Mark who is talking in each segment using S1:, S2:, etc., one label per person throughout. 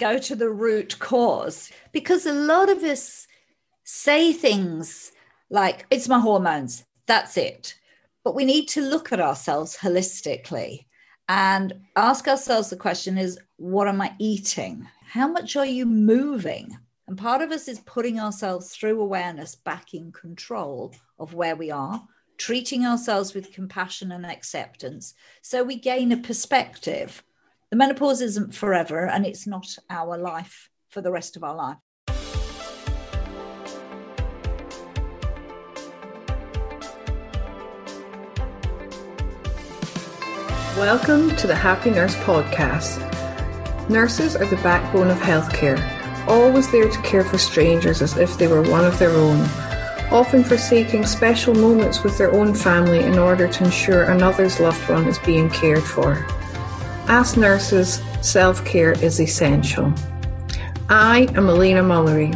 S1: go to the root cause because a lot of us say things like, it's my hormones, that's it. But we need to look at ourselves holistically and ask ourselves the question is, what am I eating? How much are you moving? And part of us is putting ourselves through awareness back in control of where we are, treating ourselves with compassion and acceptance. So we gain a perspective. The menopause isn't forever and it's not our life for the rest of our life.
S2: Welcome to the Happy Nurse Podcast. Nurses are the backbone of healthcare, always there to care for strangers as if they were one of their own, often forsaking special moments with their own family in order to ensure another's loved one is being cared for. As nurses, self care is essential. I am Elaina Mullery,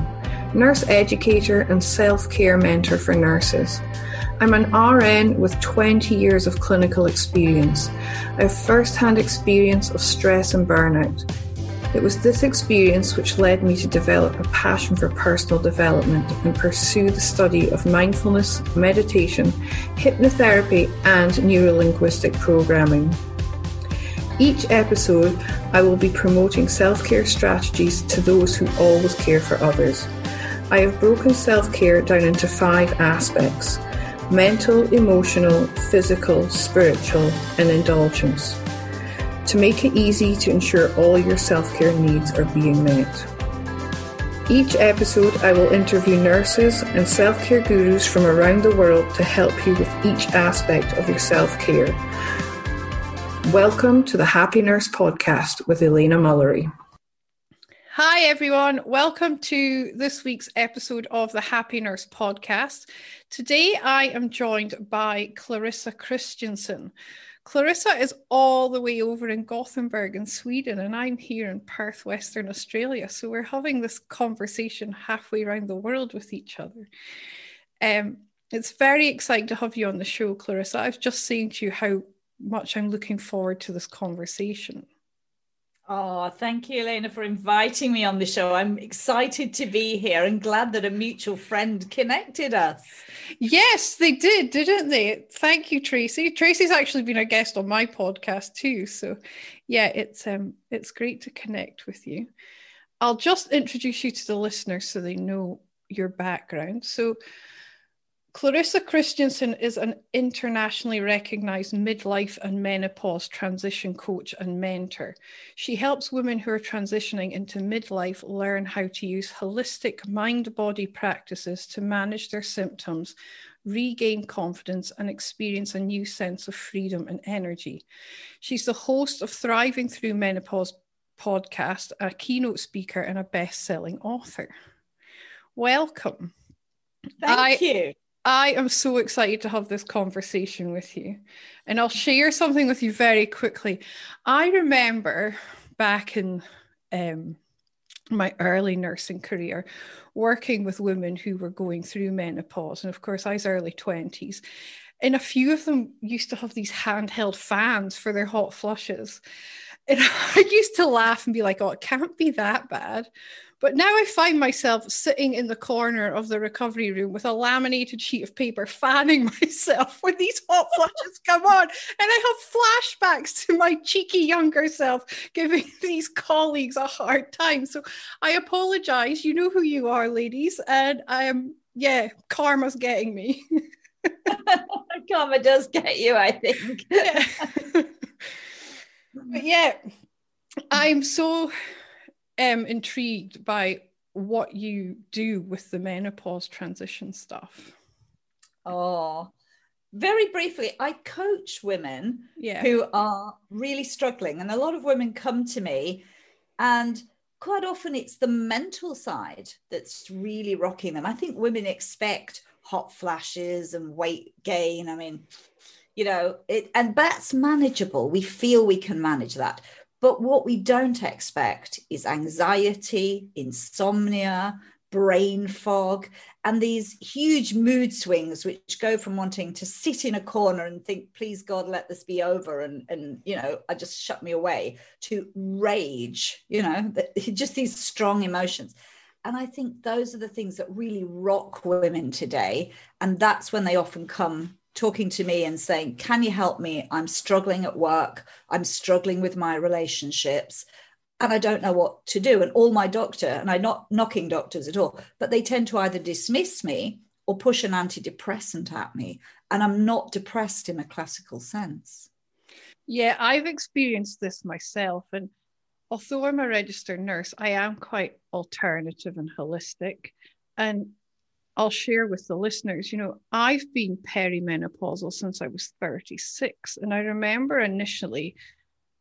S2: nurse educator and self care mentor for nurses. I'm an RN with 20 years of clinical experience. I have first hand experience of stress and burnout. It was this experience which led me to develop a passion for personal development and pursue the study of mindfulness, meditation, hypnotherapy, and neurolinguistic programming. Each episode, I will be promoting self care strategies to those who always care for others. I have broken self care down into five aspects mental, emotional, physical, spiritual, and indulgence to make it easy to ensure all your self care needs are being met. Each episode, I will interview nurses and self care gurus from around the world to help you with each aspect of your self care. Welcome to the Happy Nurse Podcast with Elaina Mullery.
S3: Hi, everyone. Welcome to this week's episode of the Happy Nurse podcast. Today, I am joined by Clarissa Kristjansson. Clarissa is all the way over in Gothenburg in Sweden, and I'm here in Perth, Western Australia. So we're having this conversation halfway around the world with each other. Um, it's very exciting to have you on the show, Clarissa. I was just saying to you how much I'm looking forward to this conversation.
S1: Oh, thank you, Elaina, for inviting me on the show. I'm excited to be here and glad that a mutual friend connected us.
S3: Yes, they did, didn't they? Thank you, Tracy. Tracy's actually been a guest on my podcast too. So yeah, it's um it's great to connect with you. I'll just introduce you to the listeners so they know your background. So Clarissa Kristjansson is an internationally recognized midlife and menopause transition coach and mentor. She helps women who are transitioning into midlife learn how to use holistic mind body practices to manage their symptoms, regain confidence, and experience a new sense of freedom and energy. She's the host of Thriving Through Menopause podcast, a keynote speaker, and a best selling author. Welcome.
S1: Thank I, you.
S3: I am so excited to have this conversation with you. And I'll share something with you very quickly. I remember back in um, my early nursing career working with women who were going through menopause. And of course, I was early 20s. And a few of them used to have these handheld fans for their hot flushes. And I used to laugh and be like, oh, it can't be that bad. But now I find myself sitting in the corner of the recovery room with a laminated sheet of paper, fanning myself when these hot flashes come on. And I have flashbacks to my cheeky younger self giving these colleagues a hard time. So I apologize. You know who you are, ladies. And I am, yeah, karma's getting me.
S1: Karma does get you, I think.
S3: yeah. but yeah, I'm so am intrigued by what you do with the menopause transition stuff.
S1: Oh, very briefly, I coach women
S3: yeah.
S1: who are really struggling. And a lot of women come to me, and quite often it's the mental side that's really rocking them. I think women expect hot flashes and weight gain. I mean, you know, it, and that's manageable. We feel we can manage that. But what we don't expect is anxiety, insomnia, brain fog, and these huge mood swings, which go from wanting to sit in a corner and think, please God, let this be over, and, and you know, I just shut me away, to rage, you know, just these strong emotions. And I think those are the things that really rock women today. And that's when they often come talking to me and saying, Can you help me? I'm struggling at work. I'm struggling with my relationships and I don't know what to do. And all my doctor, and I'm not knocking doctors at all, but they tend to either dismiss me or push an antidepressant at me. And I'm not depressed in a classical sense.
S3: Yeah, I've experienced this myself. And although I'm a registered nurse, I am quite alternative and holistic. And I'll share with the listeners, you know, I've been perimenopausal since I was 36. And I remember initially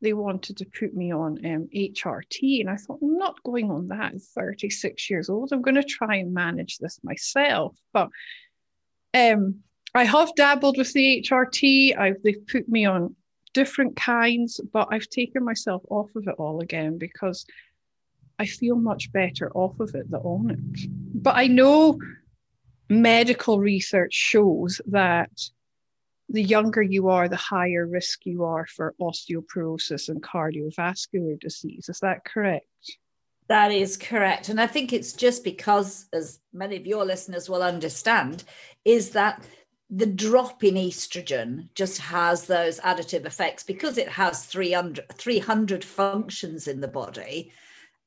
S3: they wanted to put me on um, HRT. And I thought, I'm not going on that at 36 years old. I'm going to try and manage this myself. But um, I have dabbled with the HRT. I've, they've put me on different kinds, but I've taken myself off of it all again because I feel much better off of it than on it. But I know medical research shows that the younger you are, the higher risk you are for osteoporosis and cardiovascular disease. Is that correct?
S1: That is correct. And I think it's just because, as many of your listeners will understand, is that the drop in estrogen just has those additive effects because it has 300, 300 functions in the body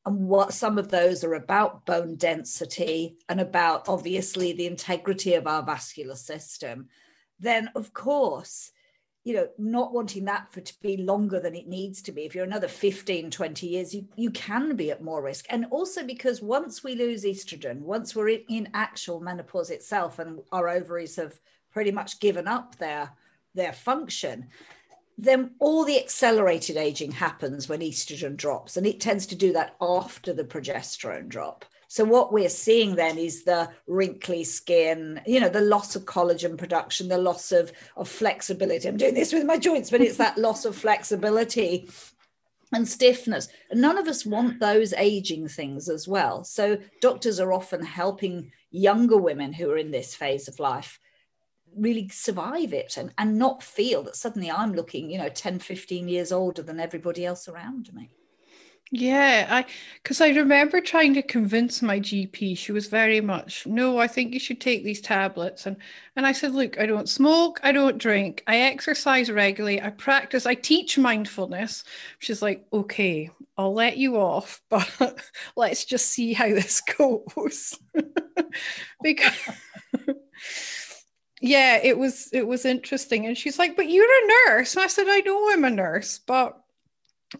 S1: and what some of those are about bone density and about obviously the integrity of our vascular system then of course you know not wanting that for to be longer than it needs to be. If you're another 15 20 years you, you can be at more risk. And also because once we lose estrogen once we're in, in actual menopause itself and our ovaries have pretty much given up their their function then all the accelerated aging happens when estrogen drops, and it tends to do that after the progesterone drop. So what we're seeing then is the wrinkly skin, you know, the loss of collagen production, the loss of, of flexibility. I'm doing this with my joints, but it's that loss of flexibility and stiffness. And none of us want those aging things as well. So doctors are often helping younger women who are in this phase of life really survive it and, and not feel that suddenly I'm looking, you know, 10, 15 years older than everybody else around me.
S3: Yeah, I because I remember trying to convince my GP. She was very much, no, I think you should take these tablets. And and I said, look, I don't smoke, I don't drink, I exercise regularly, I practice, I teach mindfulness. She's like, okay, I'll let you off, but let's just see how this goes. because yeah it was it was interesting. And she's like but you're a nurse. And i said i know i'm a nurse but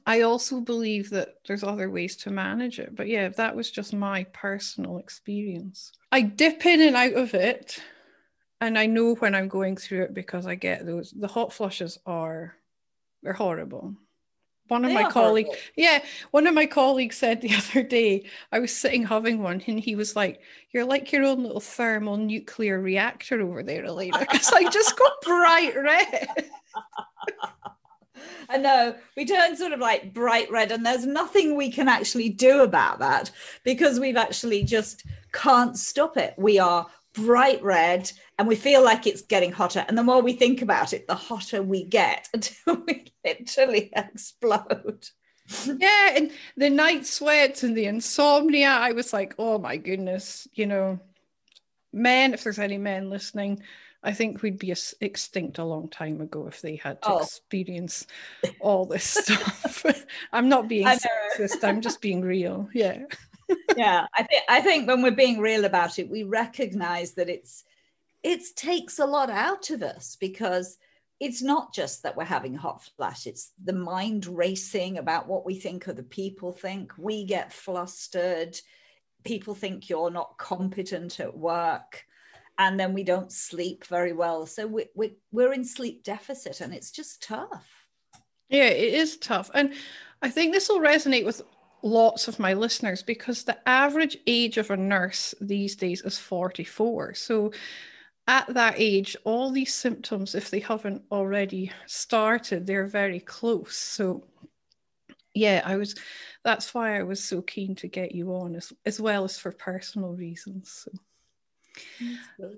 S3: i also believe that there's other ways to manage it. But yeah that was just my personal experience i dip in and out of it and i know when i'm going through it because i get those the hot flushes are they're horrible one of they my colleagues yeah one of my colleagues said the other day i was sitting having one and he was like you're like your own little thermal nuclear reactor over there elaina because i just got bright red.
S1: I know we turn sort of like bright red, and there's nothing we can actually do about that because we've actually just can't stop it. We are bright red and we feel like it's getting hotter. And the more we think about it, the hotter we get until we literally explode.
S3: Yeah, and the night sweats and the insomnia. I was like, oh my goodness, you know, men, if there's any men listening, I think we'd be extinct a long time ago if they had to oh. experience all this stuff. I'm not being sexist, I'm just being real. Yeah.
S1: Yeah, I think I think when we're being real about it, we recognize that it's it takes a lot out of us because it's not just that we're having hot flash it's the mind racing about what we think other people think. We get flustered. People think you're not competent at work and then we don't sleep very well. So we, we, we're in sleep deficit and it's just tough.
S3: Yeah it is tough. And i think this will resonate with lots of my listeners because the average age of a nurse these days is 44 so at that age, all these symptoms, if they haven't already started, they're very close. So, yeah, I was. That's why I was so keen to get you on, as as well as for personal reasons. So.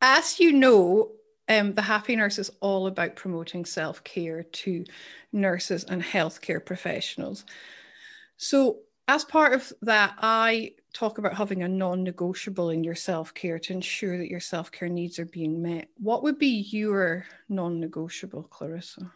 S3: As you know, um, the Happy Nurse is all about promoting self care to nurses and healthcare professionals. So, as part of that, I talk about having a non negotiable in your self care to ensure that your self care needs are being met. What would be your non negotiable, Clarissa?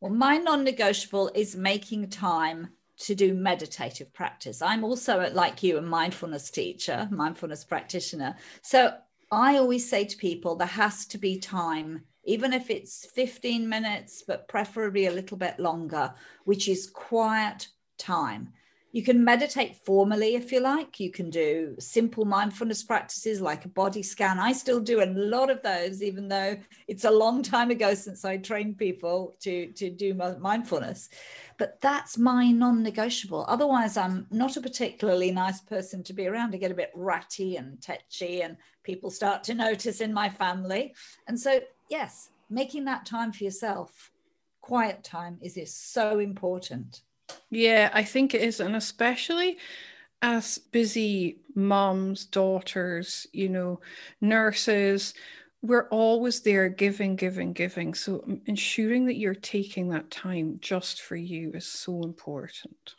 S1: Well, my non negotiable is making time to do meditative practice. I'm also, like you, a mindfulness teacher, mindfulness practitioner. So I always say to people, there has to be time, even if it's 15 minutes, but preferably a little bit longer, which is quiet time. You can meditate formally if you like. You can do simple mindfulness practices like a body scan. I still do a lot of those, even though it's a long time ago since I trained people to, to do mindfulness. But that's my non negotiable. Otherwise, I'm not a particularly nice person to be around. I get a bit ratty and tetchy, and people start to notice in my family. And so, yes, making that time for yourself, quiet time, is, is so important.
S3: Yeah, I think it is. And especially as busy moms, daughters, you know, nurses, we're always there giving, giving, giving. So ensuring that you're taking that time just for you is so important.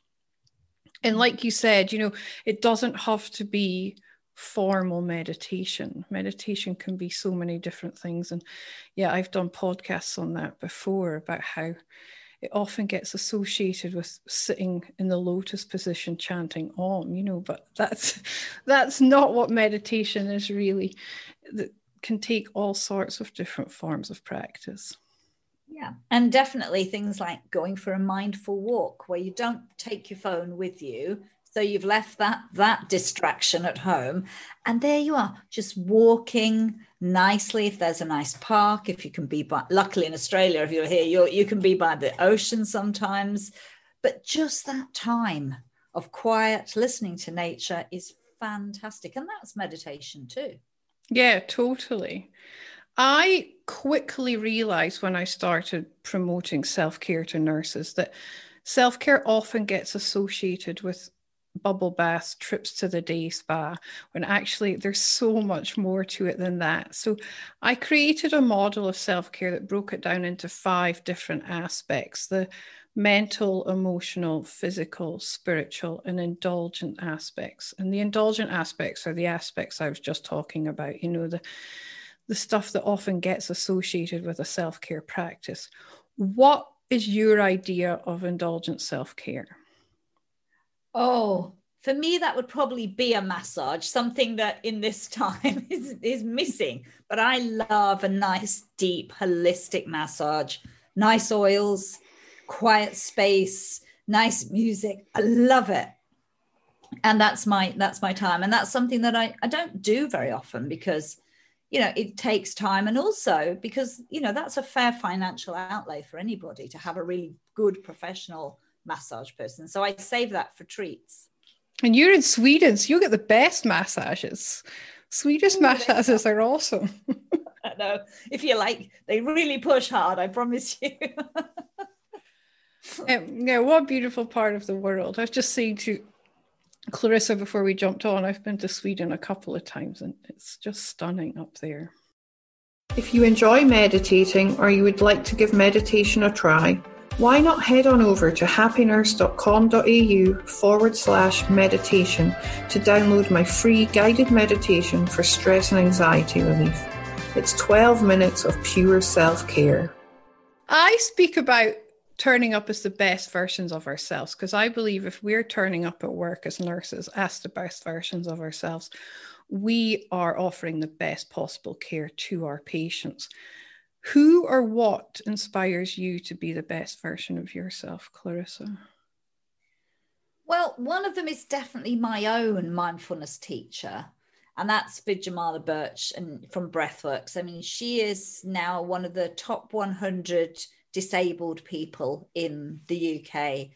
S3: And like you said, you know, it doesn't have to be formal meditation. Meditation can be so many different things. And yeah, I've done podcasts on that before about how it often gets associated with sitting in the lotus position chanting om you know but that's that's not what meditation is really that can take all sorts of different forms of practice.
S1: Yeah and definitely things like going for a mindful walk where you don't take your phone with you so you've left that that distraction at home and there you are just walking nicely if there's a nice park if you can be by luckily in australia if you're here you you can be by the ocean sometimes. But just that time of quiet listening to nature is fantastic. And that's meditation too.
S3: Yeah totally. I quickly realized when i started promoting self-care to nurses that self-care often gets associated with bubble baths, trips to the day spa, when actually there's so much more to it than that. So I created a model of self care that broke it down into five different aspects the mental, emotional, physical, spiritual, and indulgent aspects. And the indulgent aspects are the aspects I was just talking about, you know, the the stuff that often gets associated with a self-care practice. What is your idea of indulgent self-care?
S1: Oh, for me, that would probably be a massage, something that in this time is, is missing. But I love a nice, deep, holistic massage, nice oils, quiet space, nice music. I love it. And that's my that's my time. And that's something that I, I don't do very often because you know it takes time and also because you know that's a fair financial outlay for anybody to have a really good professional massage person. So I save that for treats.
S3: And you're in Sweden, so you get the best massages. Swedish massages are awesome.
S1: I know. If you like, they really push hard, I promise you.
S3: um, yeah, what a beautiful part of the world. I've just seen to Clarissa before we jumped on, I've been to Sweden a couple of times and it's just stunning up there.
S2: If you enjoy meditating or you would like to give meditation a try, why not head on over to happynurse.com.au forward slash meditation to download my free guided meditation for stress and anxiety relief? It's 12 minutes of pure self care.
S3: I speak about turning up as the best versions of ourselves because I believe if we're turning up at work as nurses as the best versions of ourselves, we are offering the best possible care to our patients. Who or what inspires you to be the best version of yourself, Clarissa?
S1: Well, one of them is definitely my own mindfulness teacher, and that's Vidyamala Birch and from Breathworks. I mean, she is now one of the top 100 disabled people in the UK,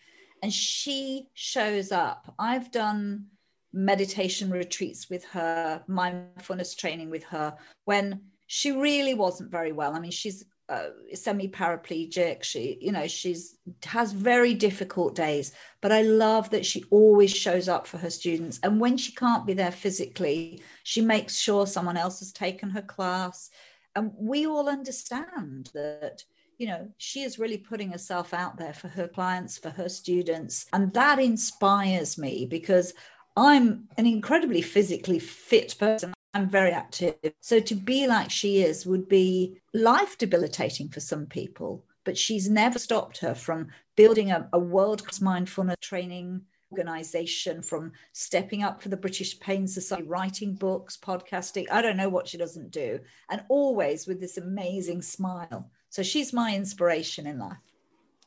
S1: and she shows up. I've done meditation retreats with her, mindfulness training with her when she really wasn't very well. I mean, she's uh, semi-paraplegic. She you know she's has very difficult days but i love that she always shows up for her students. And when she can't be there physically she makes sure someone else has taken her class. And we all understand that you know she is really putting herself out there for her clients for her students. And that inspires me because i'm an incredibly physically fit person I'm very active. So to be like she is would be life debilitating for some people, but she's never stopped her from building a, a world class mindfulness training organization, from stepping up for the British Pain Society, writing books, podcasting. I don't know what she doesn't do. And always with this amazing smile. So she's my inspiration in life.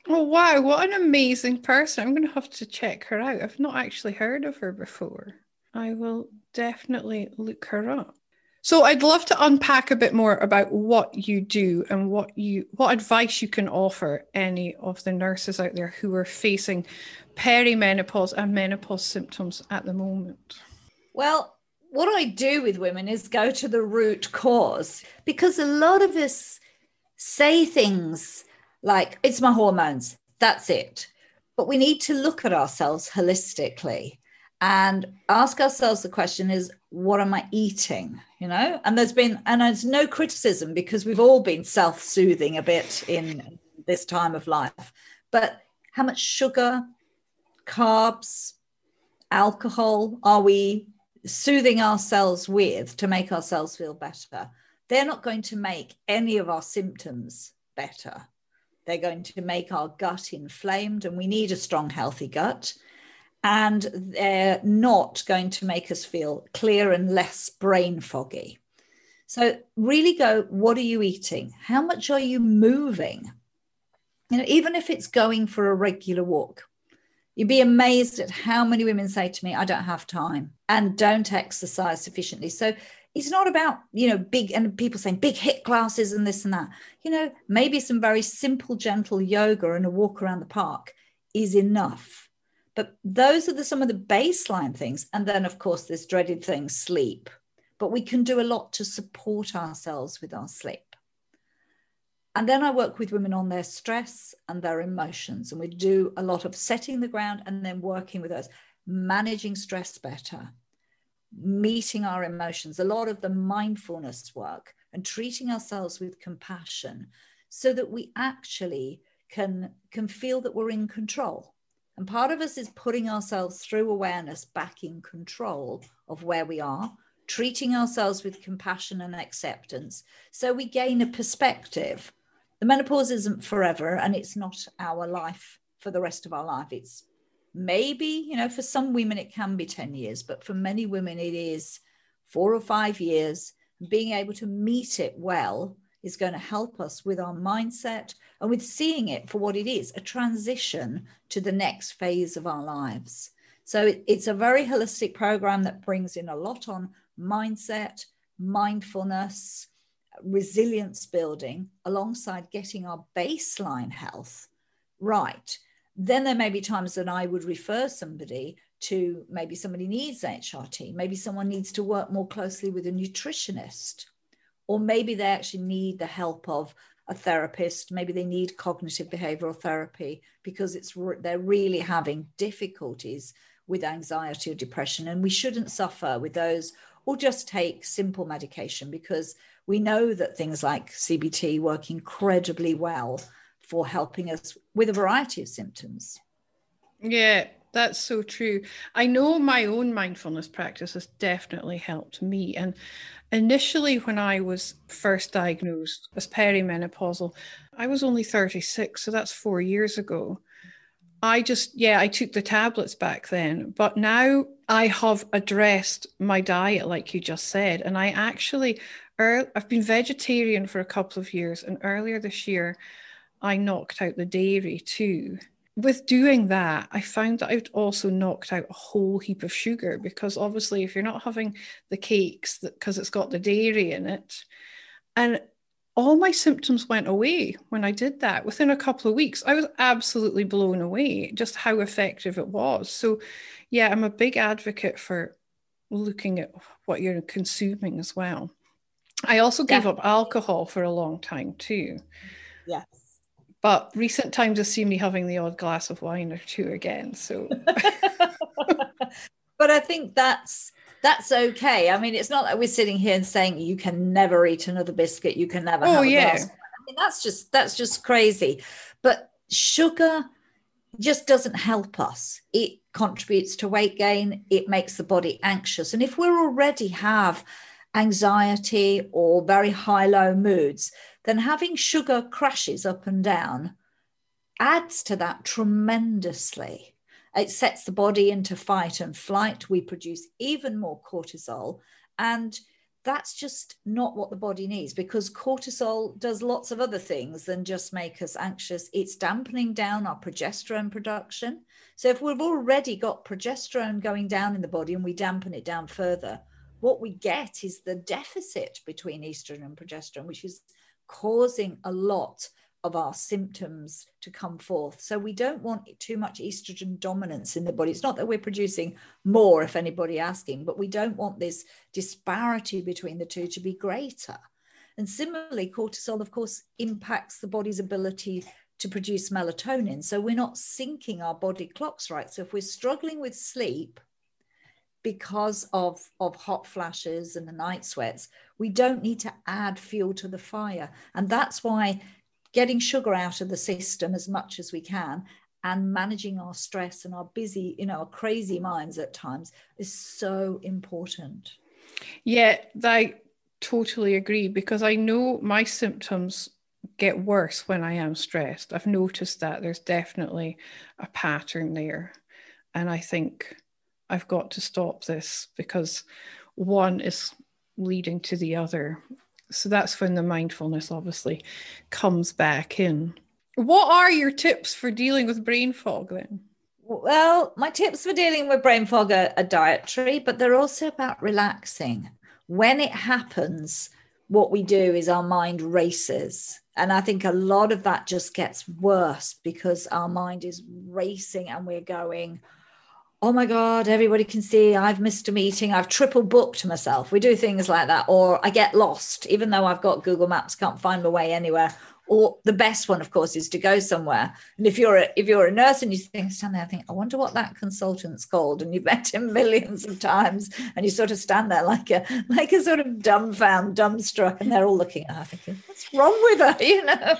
S3: Oh, wow. What an amazing person. I'm going to have to check her out. I've not actually heard of her before. I will definitely look her up. So I'd love to unpack a bit more about what you do and what you what advice you can offer any of the nurses out there who are facing perimenopause and menopause symptoms at the moment.
S1: Well, what I do with women is go to the root cause because a lot of us say things like it's my hormones, that's it. But we need to look at ourselves holistically and ask ourselves the question is what am i eating? You know? And there's been and it's no criticism because we've all been self-soothing a bit in this time of life. But how much sugar carbs alcohol are we soothing ourselves with to make ourselves feel better? They're not going to make any of our symptoms better. They're going to make our gut inflamed and we need a strong healthy gut and they're not going to make us feel clear and less brain foggy. So, really go what are you eating? How much are you moving? You know, even if it's going for a regular walk, you'd be amazed at how many women say to me, I don't have time and don't exercise sufficiently. So, it's not about you know big and people saying big HIIT classes and this and that you know maybe some very simple gentle yoga and a walk around the park is enough but those are the, some of the baseline things. And then, of course, this dreaded thing, sleep. But we can do a lot to support ourselves with our sleep. And then I work with women on their stress and their emotions. And we do a lot of setting the ground and then working with us, managing stress better, meeting our emotions, a lot of the mindfulness work, and treating ourselves with compassion so that we actually can, can feel that we're in control and part of us is putting ourselves through awareness back in control of where we are, treating ourselves with compassion and acceptance. So we gain a perspective. The menopause isn't forever and it's not our life for the rest of our life. It's maybe, you know, for some women it can be 10 years, but for many women it is four or five years. Being able to meet it well is going to help us with our mindset and with seeing it for what it is a transition to the next phase of our lives. So it, it's a very holistic program that brings in a lot on mindset, mindfulness, resilience building alongside getting our baseline health right. Then there may be times that I would refer somebody to maybe somebody needs HRT, maybe someone needs to work more closely with a nutritionist or maybe they actually need the help of a therapist. Maybe they need cognitive behavioral therapy because it's they're really having difficulties with anxiety or depression. And we shouldn't suffer with those or just take simple medication because we know that things like CBT work incredibly well for helping us with a variety of symptoms.
S3: Yeah, that's so true. I know my own mindfulness practice has definitely helped me. And initially, when I was first diagnosed as perimenopausal, I was only 36. So that's four years ago. I just, yeah, I took the tablets back then. But now I have addressed my diet, like you just said. And I actually, I've been vegetarian for a couple of years. And earlier this year, I knocked out the dairy too with doing that, I found that I'd also knocked out a whole heap of sugar because obviously, if you're not having the cakes because it's got the dairy in it, and all my symptoms went away when I did that within a couple of weeks. I was absolutely blown away just how effective it was. So, yeah, I'm a big advocate for looking at what you're consuming as well. I also gave yeah. up alcohol for a long time too.
S1: Yes.
S3: But recent times have seen me having the odd glass of wine or two again. So
S1: but I think that's that's okay. I mean, it's not that we're sitting here and saying you can never eat another biscuit, you can never
S3: oh,
S1: have a
S3: yeah.
S1: glass. I mean, that's just that's just crazy. But sugar just doesn't help us. It contributes to weight gain, it makes the body anxious. And if we already have anxiety or very high low moods, then having sugar crashes up and down adds to that tremendously. It sets the body into fight and flight. We produce even more cortisol. And that's just not what the body needs because cortisol does lots of other things than just make us anxious. It's dampening down our progesterone production. So, if we've already got progesterone going down in the body and we dampen it down further, what we get is the deficit between estrogen and progesterone, which is causing a lot of our symptoms to come forth. So we don't want too much estrogen dominance in the body. It's not that we're producing more, if anybody asking, but we don't want this disparity between the two to be greater. And similarly, cortisol, of course, impacts the body's ability to produce melatonin. So we're not syncing our body clocks right. So if we're struggling with sleep, because of, of hot flashes and the night sweats, we don't need to add fuel to the fire. And that's why getting sugar out of the system as much as we can and managing our stress and our busy, you know, our crazy minds at times is so important.
S3: Yeah, I totally agree because I know my symptoms get worse when I am stressed. I've noticed that there's definitely a pattern there. And I think I've got to stop this because one is leading to the other. So that's when the mindfulness obviously comes back in. What are your tips for dealing with brain fog then?
S1: Well, my tips for dealing with brain fog are, are dietary, but they're also about relaxing. When it happens, what we do is our mind races. And I think a lot of that just gets worse because our mind is racing and we're going, oh my God, everybody can see I've missed a meeting. I've triple booked myself. We do things like that. Or I get lost, even though I've got Google Maps, can't find my way anywhere. Or the best one, of course, is to go somewhere. And if you're a, if you're a nurse and you think, stand there, I think, I wonder what that consultant's called, and you've met him millions of times, and you sort of stand there like a like a sort of dumbfound, dumbstruck, and they're all looking at her, thinking, what's wrong with her? You know.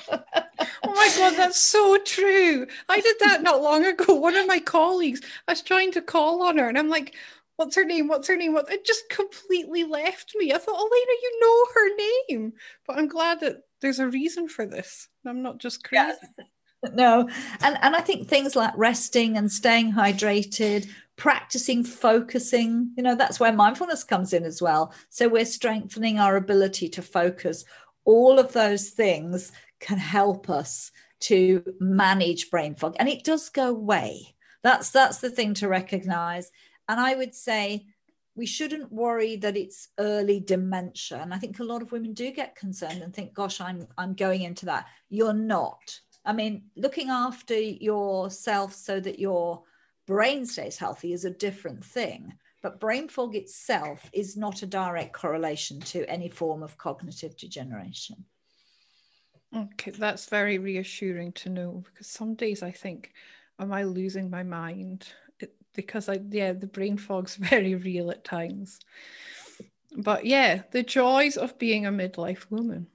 S3: oh my god, that's so true. I did that not long ago. One of my colleagues, I was trying to call on her, and I'm like, what's her name? What's her name? What? It just completely left me. I thought, oh, Elaina, you know her name, but I'm glad that there's a reason for this. I'm not just crazy.
S1: Yes. No, and and I think things like resting and staying hydrated, practicing focusing, you know, that's where mindfulness comes in as well. So we're strengthening our ability to focus. All of those things can help us to manage brain fog, and it does go away. That's that's the thing to recognize. And I would say we shouldn't worry that it's early dementia. And i think a lot of women do get concerned and think gosh i'm i'm going into that. You're not. I mean looking after yourself so that your brain stays healthy is a different thing. But brain fog itself is not a direct correlation to any form of cognitive degeneration.
S3: Okay that's very reassuring to know because some days i think am i losing my mind because I yeah the brain fog's very real at times. But yeah, the joys of being a midlife woman.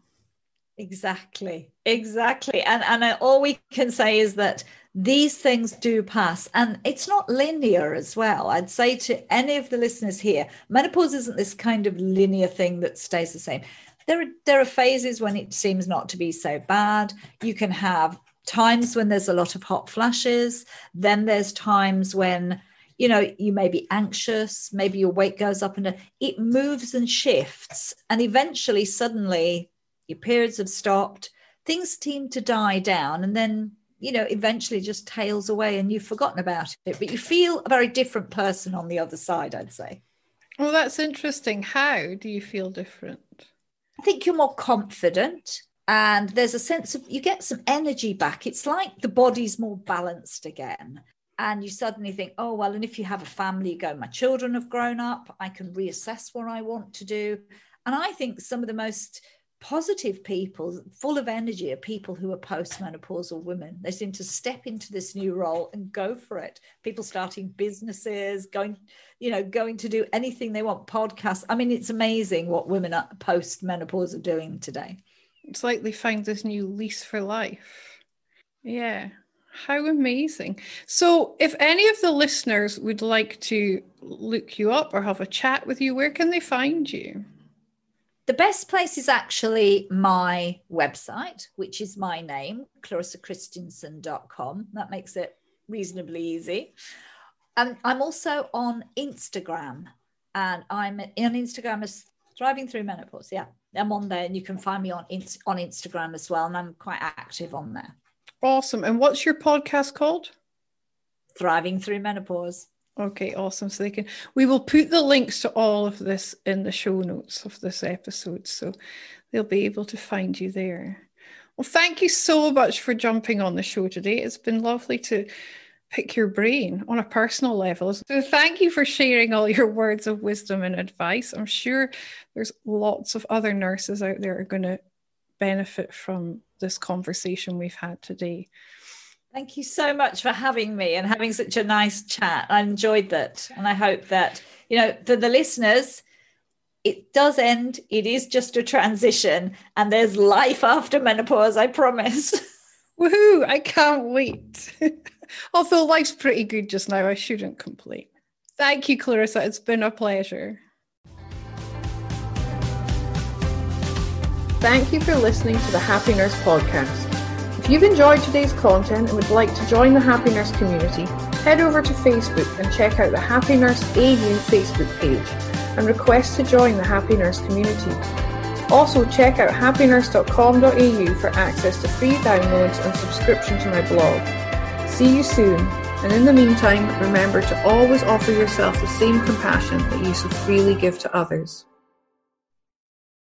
S1: Exactly, exactly, and and all we can say is that these things do pass, and it's not linear as well. I'd say to any of the listeners here, menopause isn't this kind of linear thing that stays the same. There are there are phases when it seems not to be so bad. You can have times when there's a lot of hot flashes. Then there's times when, you know, you may be anxious, maybe your weight goes up and it moves and shifts. And eventually, suddenly, your periods have stopped, things seem to die down. And then, you know, eventually just tails away and you've forgotten about it. But you feel a very different person on the other side, I'd say.
S3: Well, that's interesting. How do you feel different?
S1: I think you're more confident and there's a sense of you get some energy back it's like the body's more balanced again and you suddenly think oh well and if you have a family you go my children have grown up i can reassess what i want to do and i think some of the most positive people, full of energy, are people who are postmenopausal women. They seem to step into this new role and go for it. People starting businesses, going, you know, going to do anything they want, podcasts. I mean, it's amazing what women post menopause are doing today.
S3: It's like they find this new lease for life. Yeah. How amazing. So, if any of the listeners would like to look you up or have a chat with you, where can they find you?
S1: The best place is actually my website, which is my name, clarissakristjansson.com. That makes it reasonably easy. And I'm also on Instagram, and I'm on Instagram as Thriving Through Menopause. Yeah, I'm on there, and you can find me on on Instagram as well, and I'm quite active on there.
S3: Awesome. And what's your podcast called?
S1: Thriving Through Menopause.
S3: Okay, awesome. So they can we will put the links to all of this in the show notes of this episode. So they'll be able to find you there. Well, thank you so much for jumping on the show today. It's been lovely to pick your brain on a personal level. So thank you for sharing all your words of wisdom and advice. I'm sure there's lots of other nurses out there are going to benefit from this conversation we've had today.
S1: Thank you so much for having me and having such a nice chat. I enjoyed that. And I hope that, you know, for the listeners, it does end. It is just a transition and there's life after menopause, I promise.
S3: Woohoo! I can't wait. Although life's pretty good just now, I shouldn't complain. Thank you, Clarissa. It's been a pleasure.
S2: Thank you for listening to the Happy Nurse podcast. If you've enjoyed today's content and would like to join the Happy Nurse community, head over to Facebook and check out the Happy Nurse AU Facebook page and request to join the Happy Nurse community. Also, check out happynurse.com.au for access to free downloads and subscription to my blog. See you soon, and in the meantime, remember to always offer yourself the same compassion that you so freely give to others.